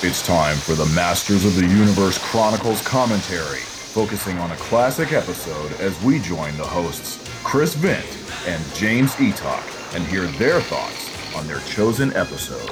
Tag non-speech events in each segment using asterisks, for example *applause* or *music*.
It's time for the Masters of the Universe Chronicles commentary, focusing on a classic episode as we join the hosts Chris Vint and James Eatock and hear their thoughts on their chosen episode.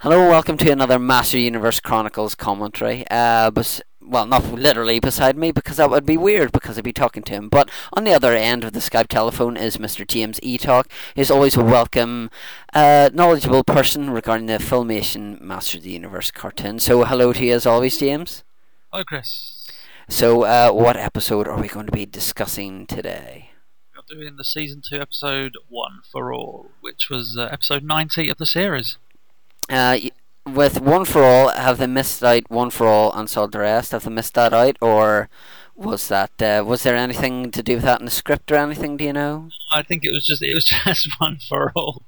Hello, welcome to another Master Universe Chronicles commentary. Uh, bes- well, not literally beside me because that would be weird because I'd be talking to him. But on the other end of the Skype telephone is Mr. James Eatock. He's always a welcome, uh, knowledgeable person regarding the Filmation Master of the Universe cartoon. So, hello to you as always, James. Hi, Chris. So, uh, what episode are we going to be discussing today? We're doing the season two, episode one for all, which was uh, episode 90 of the series. Uh, with One for All, have they missed out One for All and Sold the Rest? Have they missed that out, or was that uh, was there anything to do with that in the script or anything? Do you know? I think it was just it was *laughs* just one for all.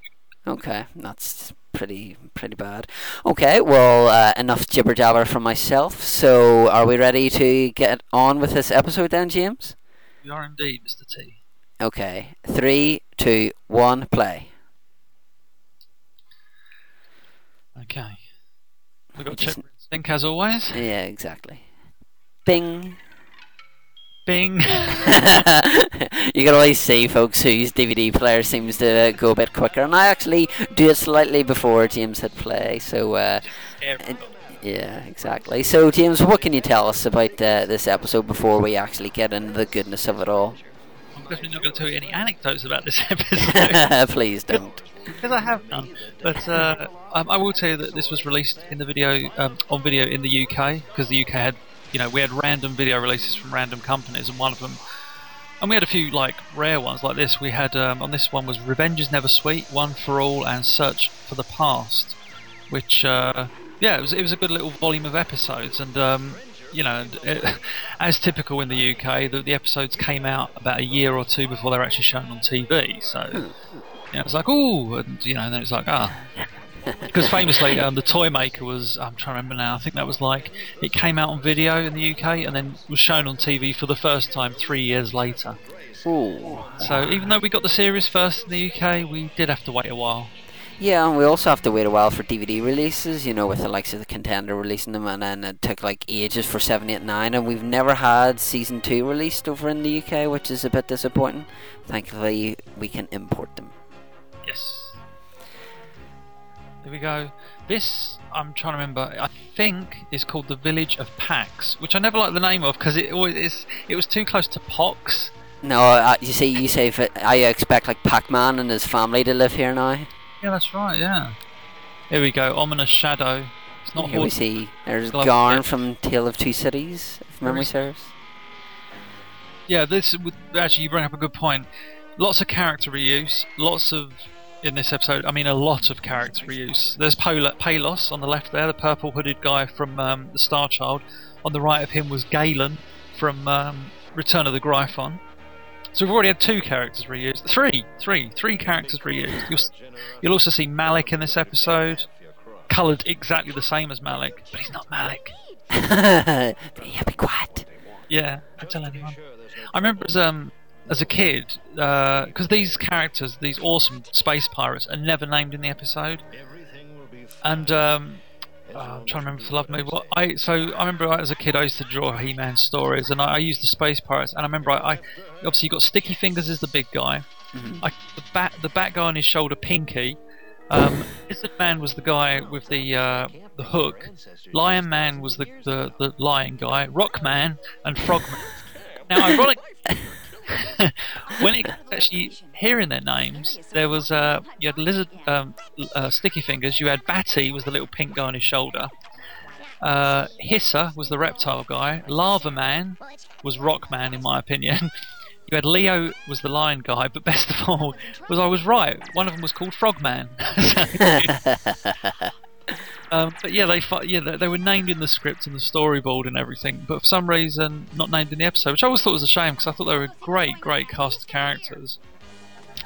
Okay, that's pretty pretty bad. Okay, well, uh, enough jibber jabber from myself. So, are we ready to get on with this episode then, James? You are indeed, Mr. T. Okay, three, two, one, play. Okay. We got Just- and as always. Yeah, exactly. Bing. Bing. *laughs* *laughs* you can always see folks whose DVD player seems to go a bit quicker, and I actually do it slightly before James hit play. So, uh, yeah, exactly. So, James, what can you tell us about uh, this episode before we actually get into the goodness of it all? I'm definitely not going to tell you any anecdotes about this *laughs* *laughs* episode Please don't. because I have none. But uh, um, I will tell you that this was released in the video um, on video in the UK because the UK had, you know, we had random video releases from random companies, and one of them, and we had a few like rare ones like this. We had um, on this one was Revenge is Never Sweet, One for All, and Search for the Past, which uh, yeah, it was it was a good little volume of episodes, and um, you know, it, as typical in the UK, the, the episodes came out about a year or two before they were actually shown on TV. So you know, it's like oh, and you know, and then it's like ah. *laughs* Because famously, um, the toy maker was, I'm trying to remember now, I think that was like, it came out on video in the UK and then was shown on TV for the first time three years later. Ooh. So even though we got the series first in the UK, we did have to wait a while. Yeah, and we also have to wait a while for DVD releases, you know, with the likes of the Contender releasing them, and then it took like ages for 789, and we've never had Season 2 released over in the UK, which is a bit disappointing. Thankfully, we can import them. Yes. There we go. This, I'm trying to remember, I think is called the Village of Pax, which I never liked the name of because it always is, it was too close to Pox. No, uh, you see, you say, I expect like Pac Man and his family to live here now. Yeah, that's right, yeah. Here we go, Ominous Shadow. It's not Here we see, there's Glove- Garn from Tale of Two Cities, if memory serves. Yeah, this would actually you bring up a good point. Lots of character reuse, lots of in this episode. I mean, a lot of character reuse. There's Pola- Palos on the left there, the purple hooded guy from um, the Star Child. On the right of him was Galen from um, Return of the Gryphon. So we've already had two characters reused. Three, three, three characters reused. You'll, you'll also see Malik in this episode, coloured exactly the same as Malik, but he's not Malik. *laughs* yeah, be quiet. Yeah, don't tell anyone. I remember as um as a kid, because these characters, these awesome space pirates, are never named in the episode. And um, oh, I'm trying to remember for the love me. What I so I remember as a kid I used to draw He-Man stories, and I, I used the space pirates. And I remember I, I obviously you got Sticky Fingers as the big guy. I, the bat the bat guy on his shoulder, Pinky. Um, Lizard Man was the guy with the uh, the hook. Lion Man was the, the, the lion guy. Rock Man and Frog Man. Now, ironic, *laughs* when it actually hearing their names, there was uh, you had lizard um, uh, sticky fingers. You had Batty was the little pink guy on his shoulder. Uh, Hisser was the reptile guy. Lava Man was Rock Man, in my opinion. *laughs* You had Leo was the lion guy, but best of all was I was right. One of them was called Frogman. *laughs* *laughs* Um, but yeah, they yeah they, they were named in the script and the storyboard and everything, but for some reason not named in the episode, which I always thought was a shame because I thought they were a great, great cast of characters.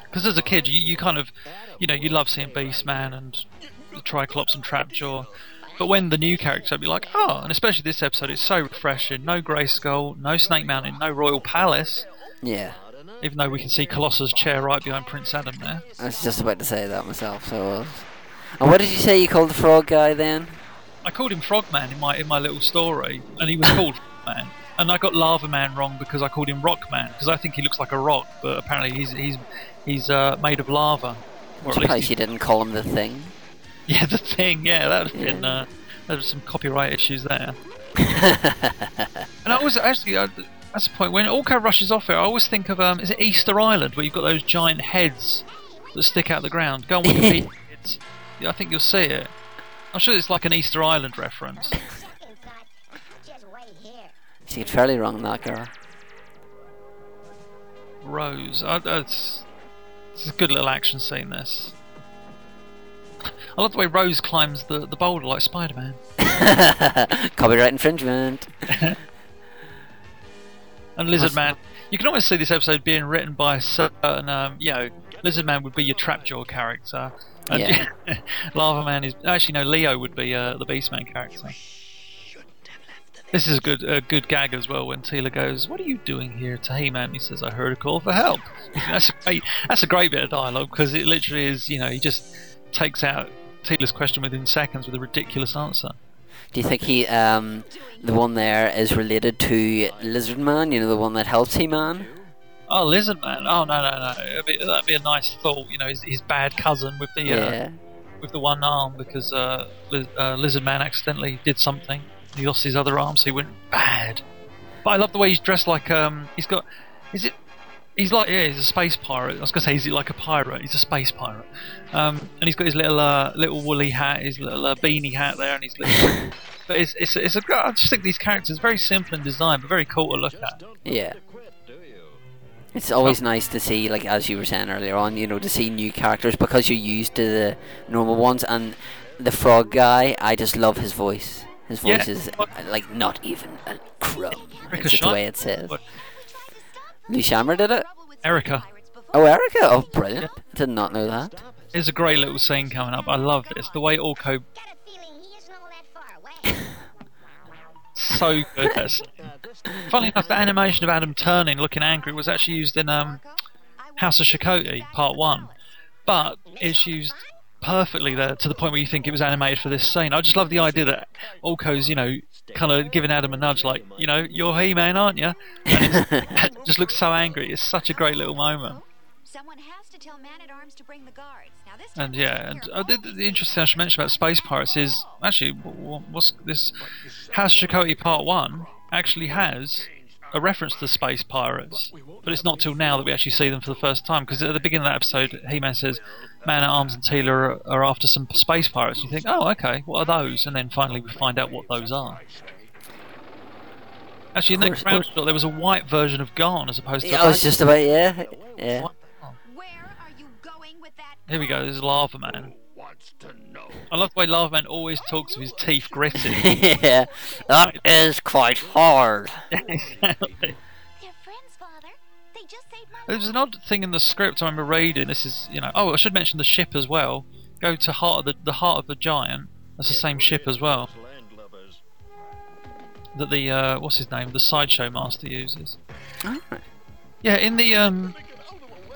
Because as a kid, you, you kind of, you know, you love seeing Beastman and the Triclops and Trapjaw. But when the new character, I'd be like, oh, and especially this episode, it's so refreshing. No Grayskull, no Snake Mountain, no Royal Palace. Yeah, Even though we can see Colossus' chair right behind Prince Adam there. I was just about to say that myself. So, uh, And what did you say you called the frog guy then? I called him Frogman in my in my little story, and he was called Frogman. And I got Lava Man wrong because I called him Rockman because I think he looks like a rock, but apparently he's he's he's uh, made of lava. Or least you didn't call him the thing. *laughs* Yeah, the thing. Yeah, that would have been. Uh, there was some copyright issues there. *laughs* and I was actually. Uh, that's the point. When Orko rushes off here, I always think of um, is it Easter Island where you've got those giant heads that stick out of the ground. Go on *laughs* Wikipedia. Yeah, I think you'll see it. I'm sure it's like an Easter Island reference. *laughs* She's fairly wrong, that girl. Rose. I, it's, it's a good little action scene, this. I love the way Rose climbs the, the boulder like Spider Man. *laughs* Copyright infringement. *laughs* and Lizard Man. You can almost see this episode being written by a certain, um, you know, Lizard Man would be your Trapjaw character. And Yeah. *laughs* Lava Man is actually no. Leo would be uh, the Beastman character. This is a good a good gag as well when Teela goes, "What are you doing here?" to He-Man. He says, "I heard a call for help." *laughs* that's a great that's a great bit of dialogue because it literally is. You know, he just takes out Teela's question within seconds with a ridiculous answer. Do you think he, um, the one there is related to Lizard Man? You know, the one that helps He Man? Oh, Lizard Man! Oh no no no! It'd be, that'd be a nice thought. You know, his, his bad cousin with the uh, with the one arm because uh, Liz, uh, Lizard Man accidentally did something. He lost his other arm, so he went bad. But I love the way he's dressed like um he's got is it he's like yeah he's a space pirate. I was gonna say is he like a pirate? He's a space pirate. Um, and he's got his little uh, little woolly hat, his little uh, beanie hat there, and his little. *laughs* but it's it's it's a I just think these characters very simple in design, but very cool to look at. Yeah. It's always nice to see, like as you were saying earlier on, you know, to see new characters because you're used to the normal ones. And the frog guy, I just love his voice. His Yeah. voice is uh, like not even a crumb. It's just the way it says. What- Lee Scheimer did it. Erica. Oh, Erica! Oh, brilliant! Did not know that. There's a great little scene coming up. I love this. The way Orko *laughs* *laughs* so good. That's, funnily enough, the animation of Adam turning, looking angry, was actually used in um, House of Shokoti Part One, but it's used perfectly there to the point where you think it was animated for this scene. I just love the idea that Orko's, you know, kind of giving Adam a nudge, like, you know, you're He-Man, aren't you? And it's, it just looks so angry. It's such a great little moment. Someone has to tell Man at Arms to bring the guards. And yeah, and uh, the, the the interesting thing I should mention about Space Pirates is actually wh- wh- what's this House Shokoti Part One actually has a reference to the Space Pirates, but it's not till now that we actually see them for the first time. Because at the beginning of that episode, He-Man says, "Man at Arms and Teela are, are after some space pirates." You think, "Oh, okay, what are those?" And then finally we find out what those are. Actually, in Of that course, crowd of shot, there was a white version of Gone as opposed to. Yeah, a I was just about yeah, yeah. where are you going with that? Here we go. This is Lava Man. I love the way Lava Man always talks with his teeth gritted. *laughs* yeah, that is quite hard. *laughs* exactly. They're friends, Father. They just saved my There was an odd thing in the script I remember reading. This is, you know, oh, I should mention the ship as well. Go to heart of the the heart of the giant. That's the same ship as well. That the uh, what's his name? The sideshow master uses. Alright. Yeah, in the um,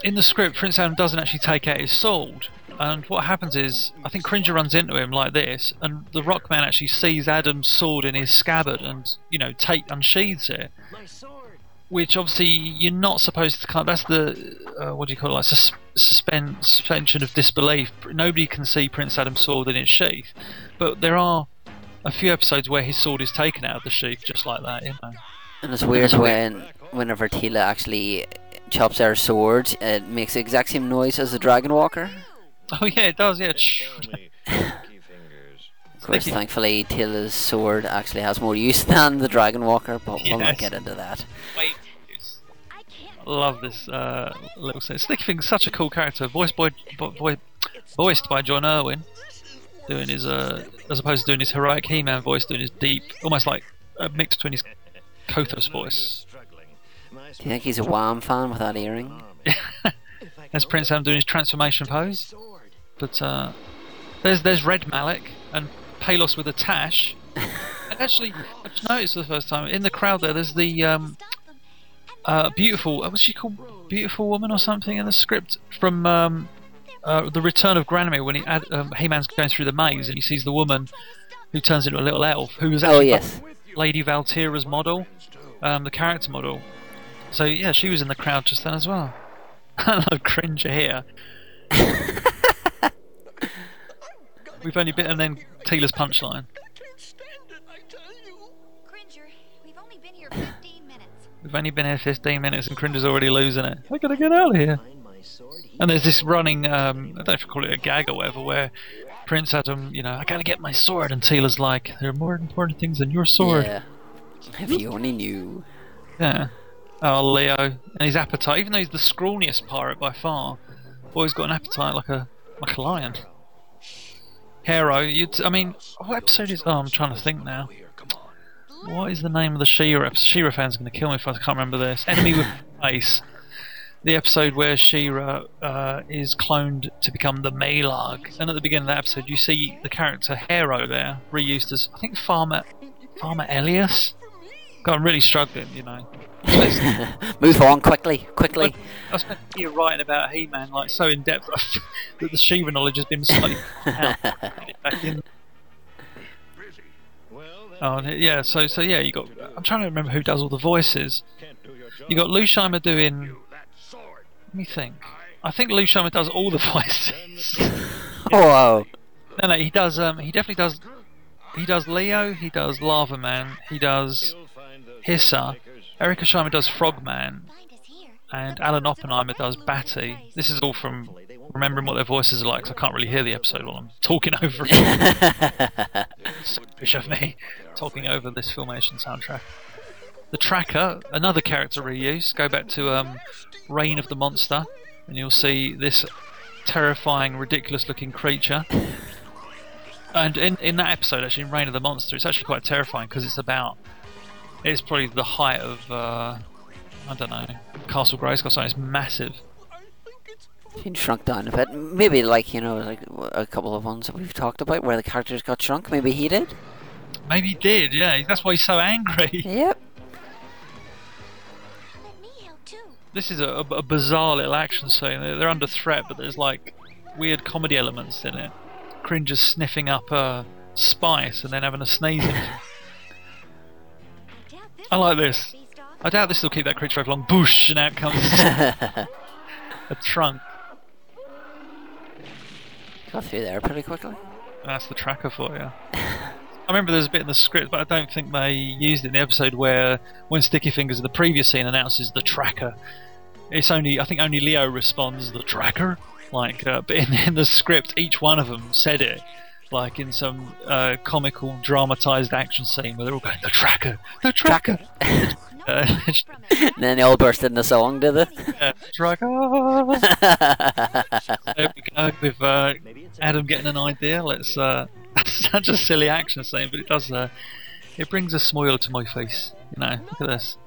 in the script, Prince Adam doesn't actually take out his sword, and what happens is, I think Cringer runs into him like this, and the Rockman actually sees Adam's sword in his scabbard, and you know, take unsheathes it. Which obviously you're not supposed to. Kind that's the uh, what do you call it? Like sus- suspend, suspension of disbelief. Nobody can see Prince Adam's sword in its sheath, but there are a few episodes where his sword is taken out of the sheath just like that. You know. And it's weird when whenever Teela actually chops her sword, it makes the exact same noise as the Dragon Walker. *laughs* Oh yeah, it does. Yeah. *laughs* Of course, Sticky. thankfully, Teela's sword actually has more use *laughs* than the Dragon Walker, but we'll not get into that. Wait. I love this uh, little scene. Sticky Finger's such a cool character, voiced by, vo- vo- voiced by John Erwin, doing his uh, as opposed to doing his heroic He-Man voice, doing his deep, almost like a mix between his Kothos voice. Do you think he's a Wham fan with that earring? That's Prince Adam doing his transformation pose. But uh, there's there's Red Malik and Palos with a tash. and actually, I just noticed for the first time in the crowd there. There's the um, uh, beautiful. What was she called? Beautiful woman or something in the script from um, uh, the Return of Granamyr when he ad, um, He-Man's going through the maze and he sees the woman who turns into a little elf who was Oh yes. Lady Valtira's model, um, the character model. So yeah, she was in the crowd just then as well. *laughs* I love Cringer here. *laughs* We've only been and then Teela's punchline. We've only been here 15 minutes. We've only been here 15 minutes and Cringer's already losing it. I gotta get out of here. And there's this running, um, I don't know if you call it a gag or whatever, where Prince Adam, you know, I gotta get my sword, and Teela's like, there are more important things than your sword. Yeah. If you only knew. Yeah. Oh, Leo. And his appetite, even though he's the scrawniest pirate by far, always got an appetite like a like a lion. Hero, you'd, I mean, what episode is. Oh, I'm trying to think now. What is the name of the episode? She-Ra fans are going to kill me if I can't remember this. Enemy with *laughs* Face. The episode where She-Ra uh, is cloned to become the Malag. And at the beginning of that episode, you see the character Hero there, reused as, I think, Farmer Farmer Elias? God, I'm really struggling, you know. *laughs* Move on quickly, quickly. I spent a year writing about He-Man, like so in depth *laughs* that the Shiva knowledge has been slightly *laughs* out. Back in. Oh yeah, so so yeah, you got. I'm trying to remember who does all the voices. You got Lou Scheimer doing. Let me think. I think Lou Scheimer does all the voices. Whoa. no, no, he does. Um, he definitely does. He does Leo. He does Lava Man. He does Hissa. Erica Scheimer does Frogman. And Alan Oppenheimer does Batty. This is all from remembering what their voices are like, so I can't really hear the episode while I'm talking *laughs* over it. *laughs* Of me, talking over this Filmation soundtrack. The Tracker, another character reuse. Go back to um, Reign of the Monster, and you'll see this terrifying, ridiculous-looking creature. And in, in that episode, actually, in Reign of the Monster, it's actually quite terrifying because it's about. It's probably the height of. Uh, I don't know. Castle Grayskull, so it's massive. Been shrunk down a bit. Maybe like you know, like a couple of ones that we've talked about where the characters got shrunk. Maybe he did. Maybe he did, yeah. That's why he's so angry. *laughs* Yep. Let me help too. This is a, a, a bizarre little action scene. They're, under threat, but there's like weird comedy elements in it. Cringer's sniffing up uh, spice and then having a sneeze. *laughs* I doubt this I like this. I doubt this will keep that creature over long. Boosh, and out comes *laughs* a trunk. Got through there pretty quickly. That's the tracker for you. I remember there's a bit in the script, but I don't think they used it in the episode where when Sticky Fingers in the previous scene announces the tracker. It's only I think only Leo responds the tracker. Like, uh, but in, *laughs* in the script, each one of them said it. Like in some uh, comical, dramatized action scene where they're all going, the tracker, the tracker, uh, *laughs* *laughs* and then they all burst into song, did they? *laughs* uh, tracker. there we go with uh, Adam getting an idea. Let's. Uh, that's such a silly action scene, but it does. Uh, it brings a smile to my face. You know, look at this.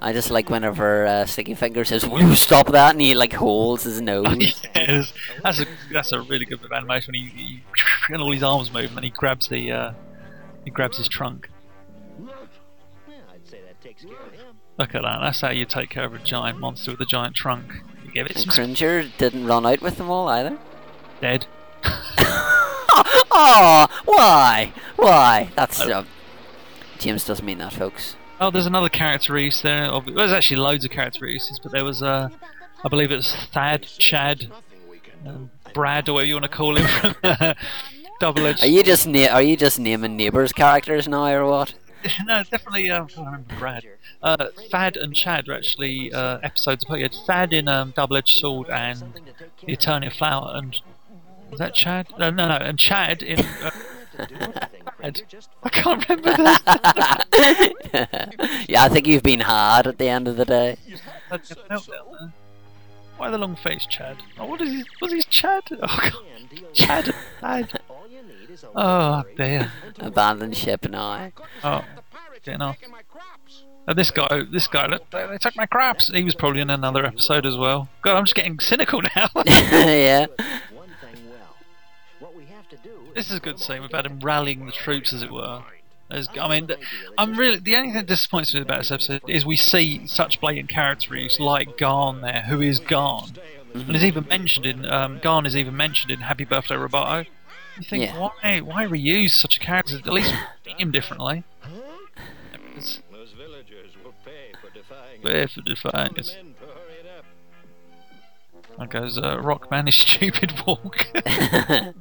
I just like whenever uh, Sticky Fingers says, "Will you stop that?" and he like holds his nose. yes, that's a that's a really good bit of animation. He, he and all his arms move, and then he grabs the uh, he grabs his trunk. Look at that. That's how you take care of a giant monster with a giant trunk. You give it And some Cringer didn't run out with them all either. dead. *laughs* Oh, why? Why? That's uh, James doesn't mean that, folks. Oh, there's another character reuse there. Ob- There's actually loads of character reuses, but there was, uh, I believe it was Thad, Chad, um, Brad, or whatever you want to call him from *laughs* *laughs* Double Edge. Are you just na- are you just naming neighbours characters now or what? *laughs* no, it's definitely. Uh, I remember Brad. Uh, Thad and Chad were actually uh, episodes apart. You had Thad in um, Double Edged Sword and The Eternal Flower, and was that Chad? No, no, no, and Chad in. Uh, Chad. I can't remember this. *laughs* yeah, I think you've been hard at the end of the day. Why the long face, Chad? Oh, what is he? Was he Chad? Oh, God. Chad. Chad. Oh dear. Abandon ship now. Oh, getting off. Uh, this guy, this guy, look, they, they took my crops. He was probably in another episode as well. God, I'm just getting cynical now. *laughs* *laughs* yeah. this is a good scene. We've had him rallying the troops, as it were. There's, I mean, I'm really the only thing that disappoints me about this episode is we see such blatant character use like Garn there, who is Garn. and is even mentioned in um, Garn is even mentioned in Happy Birthday Roboto. You think Yeah. why why reuse such a character? At least *laughs* treat him differently. Because Those villagers will pay for defying Pay for defying us. Men to hurry it up. there goes uh, Rockman his *laughs* stupid walk. *laughs*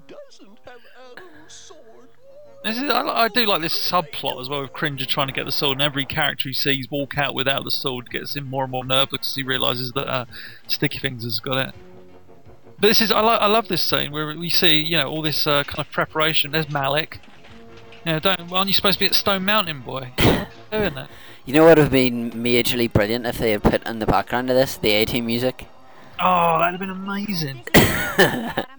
This is, I, I do like this subplot as well with Cringer trying to get the sword, and every character he sees walk out without the sword gets him more and more nervous because he realizes that uh, Sticky Fingers has got it. But this is I, lo- I love this scene where we see you know all this uh, kind of preparation. There's Malik. You know, don't aren't you supposed to be at Stone Mountain, boy? *laughs* You doing that? You know what would have been majorly brilliant if they had put in the background of this the A Team music? Oh, that'd have been amazing. *laughs*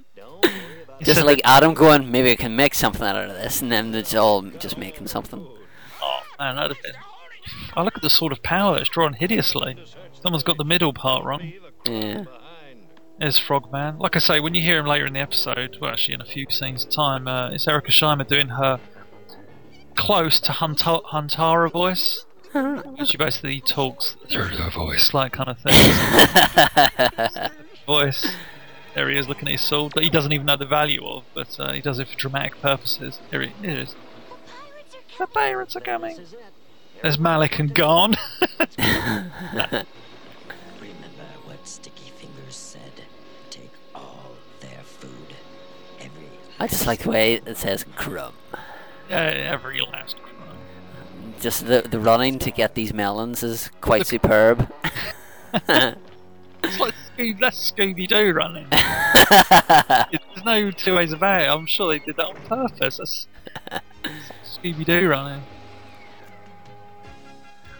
Just like Adam going, maybe I can make something out of this, and then it's all just making something. Oh man, that'd have been. I look at the sword of power. It's drawn hideously. Someone's got the middle part wrong. Yeah. There's Frogman. Like I say, when you hear him later in the episode, well, actually in a few scenes' time, uh, it's Erica Scheimer doing her close to Hunta- Huntara voice. *laughs* she basically talks through her voice, like kind of thing. *laughs* voice. There he is looking at his sword that he doesn't even know the value of, but uh, he does it for dramatic purposes. Here he here it is. The pirates are coming. There's Malik and Garn. *laughs* I just like the way it says crumb. yeah, every last crumb. Just the the running to get these melons is quite superb. *laughs* It's like Scooby, that's Scooby Doo running. *laughs* There's no two ways about it. I'm sure they did that on purpose. That's Scooby Doo running.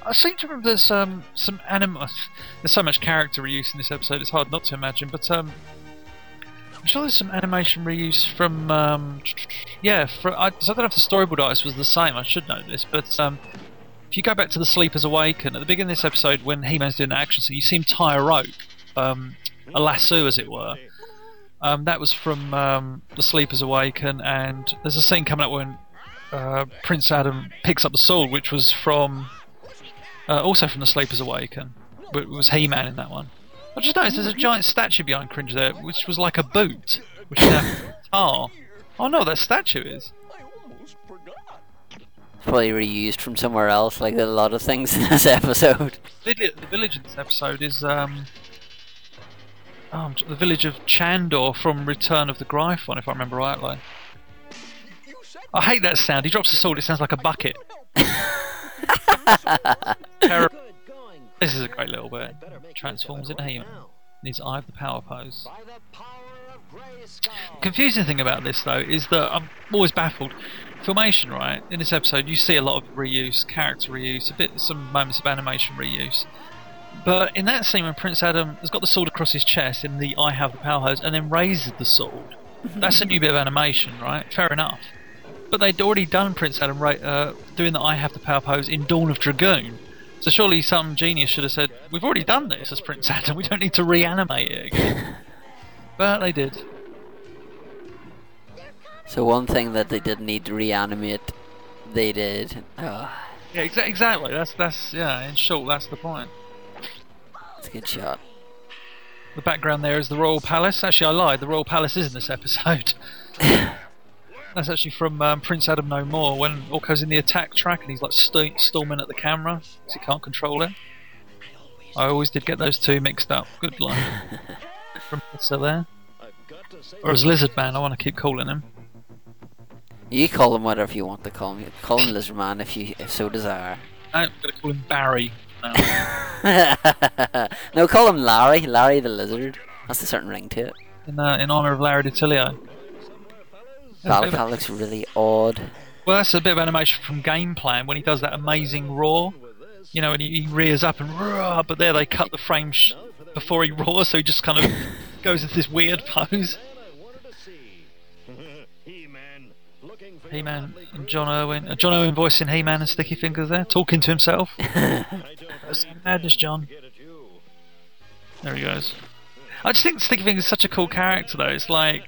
I seem to remember there's um, some anim. There's so much character reuse in this episode. It's hard not to imagine, but um, I'm sure there's some animation reuse from um, yeah. For, I, so I don't know if the storyboard artist was the same. I should know this, but um, if you go back to the Sleepers Awaken at the beginning of this episode, when He-Man's doing the action scene, you see him tie a rope, um, a lasso, as it were. Um, that was from um, the Sleepers Awaken, and there's a scene coming up when uh, Prince Adam picks up the sword, which was from uh, also from the Sleepers Awaken, but it was He-Man in that one. I just noticed there's a giant statue behind Cringe there, which was like a boot, which is a guitar. Oh no, that statue is. Probably reused from somewhere else, like a lot of things in this episode. The village in this episode is um, oh, the village of Chandor from Return of the Gryphon, if I remember rightly. I hate that sound. He drops the sword. It sounds like a bucket. *laughs* Terrible. This is a great little bit. Transforms into He-Man. In his Eye of the Power pose. The Confusing thing about this though is that I'm always baffled. Filmation, right? In this episode, you see a lot of reuse, character reuse, a bit some moments of animation reuse. But in that scene when Prince Adam has got the sword across his chest in the I have the power hose and then raises the sword, that's a new bit of animation, right? Fair enough. But they'd already done Prince Adam uh, doing the I have the power pose in Dawn of Dragoon. So surely some genius should have said, "We've already done this as Prince Adam. We don't need to reanimate it again." *laughs* but they did. So one thing that they didn't need to reanimate, they did. Oh, Yeah, exa- exactly. That's that's yeah. In short, that's the point. that's a good shot. The background there is the Royal Palace. Actually, I lied. The Royal Palace is in this episode. *laughs* That's actually from um, Prince Adam No More when Orko's in the Attak Trak and he's like st- storming at the camera because he can't control it. I always did get those two mixed up. Good luck. *laughs* from Pizza there. Or as Lizard Man, I want to keep calling him. You call him whatever you want to call him. Call him Lizard Man if you if so desire. I'm going to call him Barry. now. *laughs* no, call him Larry. Larry the Lizard. That's a certain ring to it. in, uh, in honour of Larry DiTilio. Valak looks really odd. Well, that's a bit of animation from Game Plan when he does that amazing roar. You know, and he, he rears up and roar, but there they cut the frame sh- before he roars, so he just kind of *laughs* goes into this weird pose. He-Man, looking for He-Man and John Erwin, uh, John Erwin voicing He-Man and Sticky Fingers there, talking to himself. *laughs* That's madness, John. There he goes. I just think Sticky Fingers is such a cool character, though. It's like,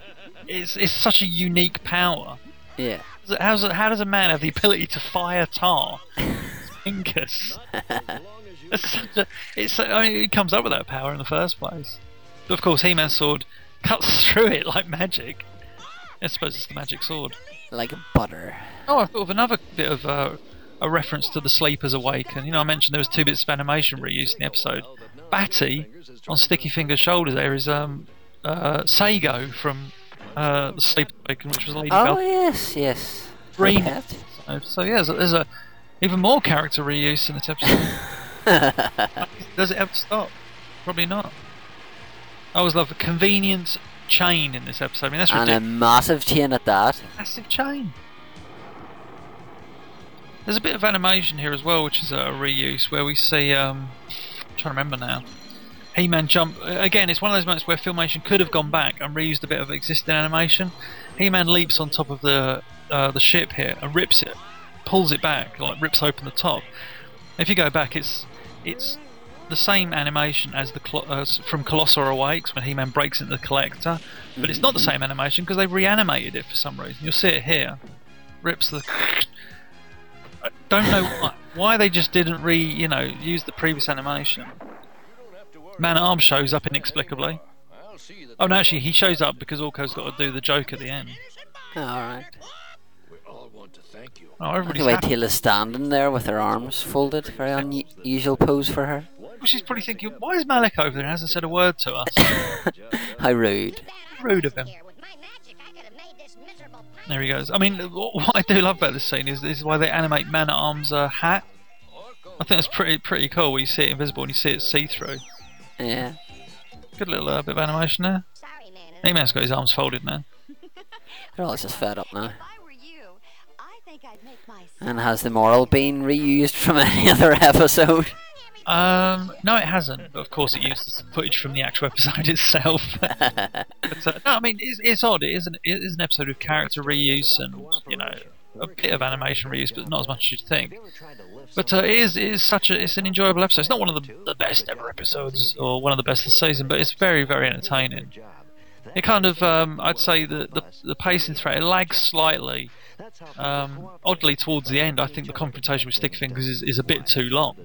it's it's such a unique power. Yeah. How's how does a man have the ability to fire tar? Fingers. *laughs* *laughs* It's such a, it's, I mean, he comes up with that power in the first place. But of course, He-Man's sword *laughs* cuts through it like magic. I suppose it's the magic sword. Like butter. Oh, I thought of another bit of uh, a reference to the Sleepers Awaken. You know, I mentioned there was two bits of animation reused in the episode. Batty on Sticky Finger's shoulder there is um uh, Sago from uh, the Sleepers Awaken, which was Lady Oh Bell. yes, yes. Green. So, so yeah, there's a, there's a even more character reuse in this episode. *laughs* Does it ever stop? Probably not. I always love the convenient chain in this episode. I mean, that's and a massive chain at that. Massive chain. There's a bit of animation here as well, which is a reuse where we see. Um, I'm trying to remember now. He-Man jump again. It's one of those moments where Filmation could have gone back and reused a bit of existing animation. He-Man leaps on top of the uh, the ship here and rips it, pulls it back, like rips open the top. If you go back, it's it's the same animation as the Col- uh, from Colossor Awakes when He-Man breaks into the Collector, but it's not the same animation because they've reanimated it for some reason. You'll see it here. Rips the. *laughs* I don't know why. Why they just didn't re, you know, use the previous animation. Man at Arms shows up inexplicably. Oh no, actually he shows up because Orko's got to do the joke at the end. All right. Oh, everybody's The way happy. Teela's standing there with her arms folded, very unusual pose for her. Well, she's probably thinking, why is Malek over there and hasn't said a word to us? *laughs* How rude. Rude of him. There he goes. I mean, what I do love about this scene is, is why they animate Man at Arms' uh, hat. I think that's pretty pretty cool. Where you see it invisible and you see it see through. Yeah. Good little uh, bit of animation there. He-Man's got his arms folded now. They're all just fed up now. If I were you, I think I'd make my And has the moral been reused from *laughs* any other episode? Um, no, it hasn't. But of course, it uses footage from the actual episode *laughs* itself. *laughs* but uh, no, I mean, it's, it's odd. It is, an, it is an episode of character reuse and you know a bit of animation reuse, but not as much as you'd think. But uh, it is it is such a it's an enjoyable episode. It's not one of the, the best ever episodes or one of the best of the season, but it's very very entertaining. It kind of um, I'd say the, the the pacing threat it lags slightly. Um, oddly, towards the end, I think the confrontation with Stick Fingers is, is a bit too long,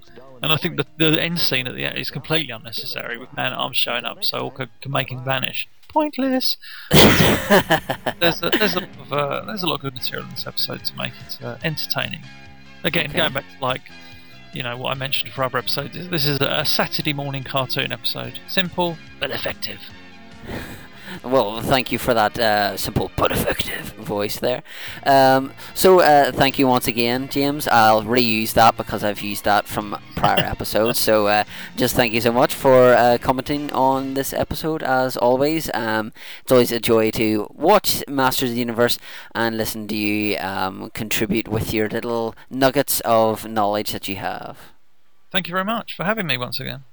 and I think the the end scene at the end is completely unnecessary with Man Arms showing up so Orko can make him vanish. Pointless. *laughs* there's a, there's a lot of, uh, there's a lot of good material in this episode to make it uh, entertaining. Again, Okay. going back to like you know what I mentioned for other episodes, this is a Saturday morning cartoon episode. Simple but effective. *laughs* Well, thank you for that uh, simple but effective voice there. Um, so, uh, thank you once again, James. I'll reuse that because I've used that from prior *laughs* episodes. So, uh, just thank you so much for uh, commenting on this episode. As always, um, it's always a joy to watch Masters of the Universe and listen to you um, contribute with your little nuggets of knowledge that you have. Thank you very much for having me once again.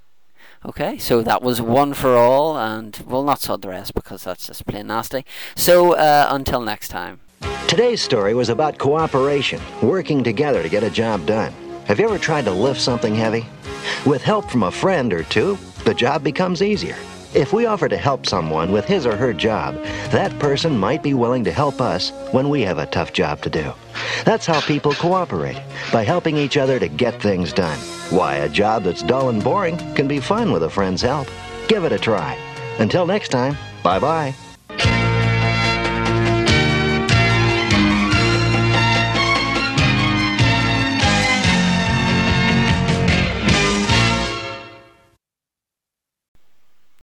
Okay, so that was one for all, and we'll not sod the rest because that's just plain nasty. So uh, until next time. Today's story was about cooperation, working together to get a job done. Have you ever tried to lift something heavy? With help from a friend or two, the job becomes easier. If we offer to help someone with his or her job, that person might be willing to help us when we have a tough job to do. That's how people cooperate, by helping each other to get things done. Why, a job that's dull and boring can be fun with a friend's help. Give it a try. Until next time, bye bye.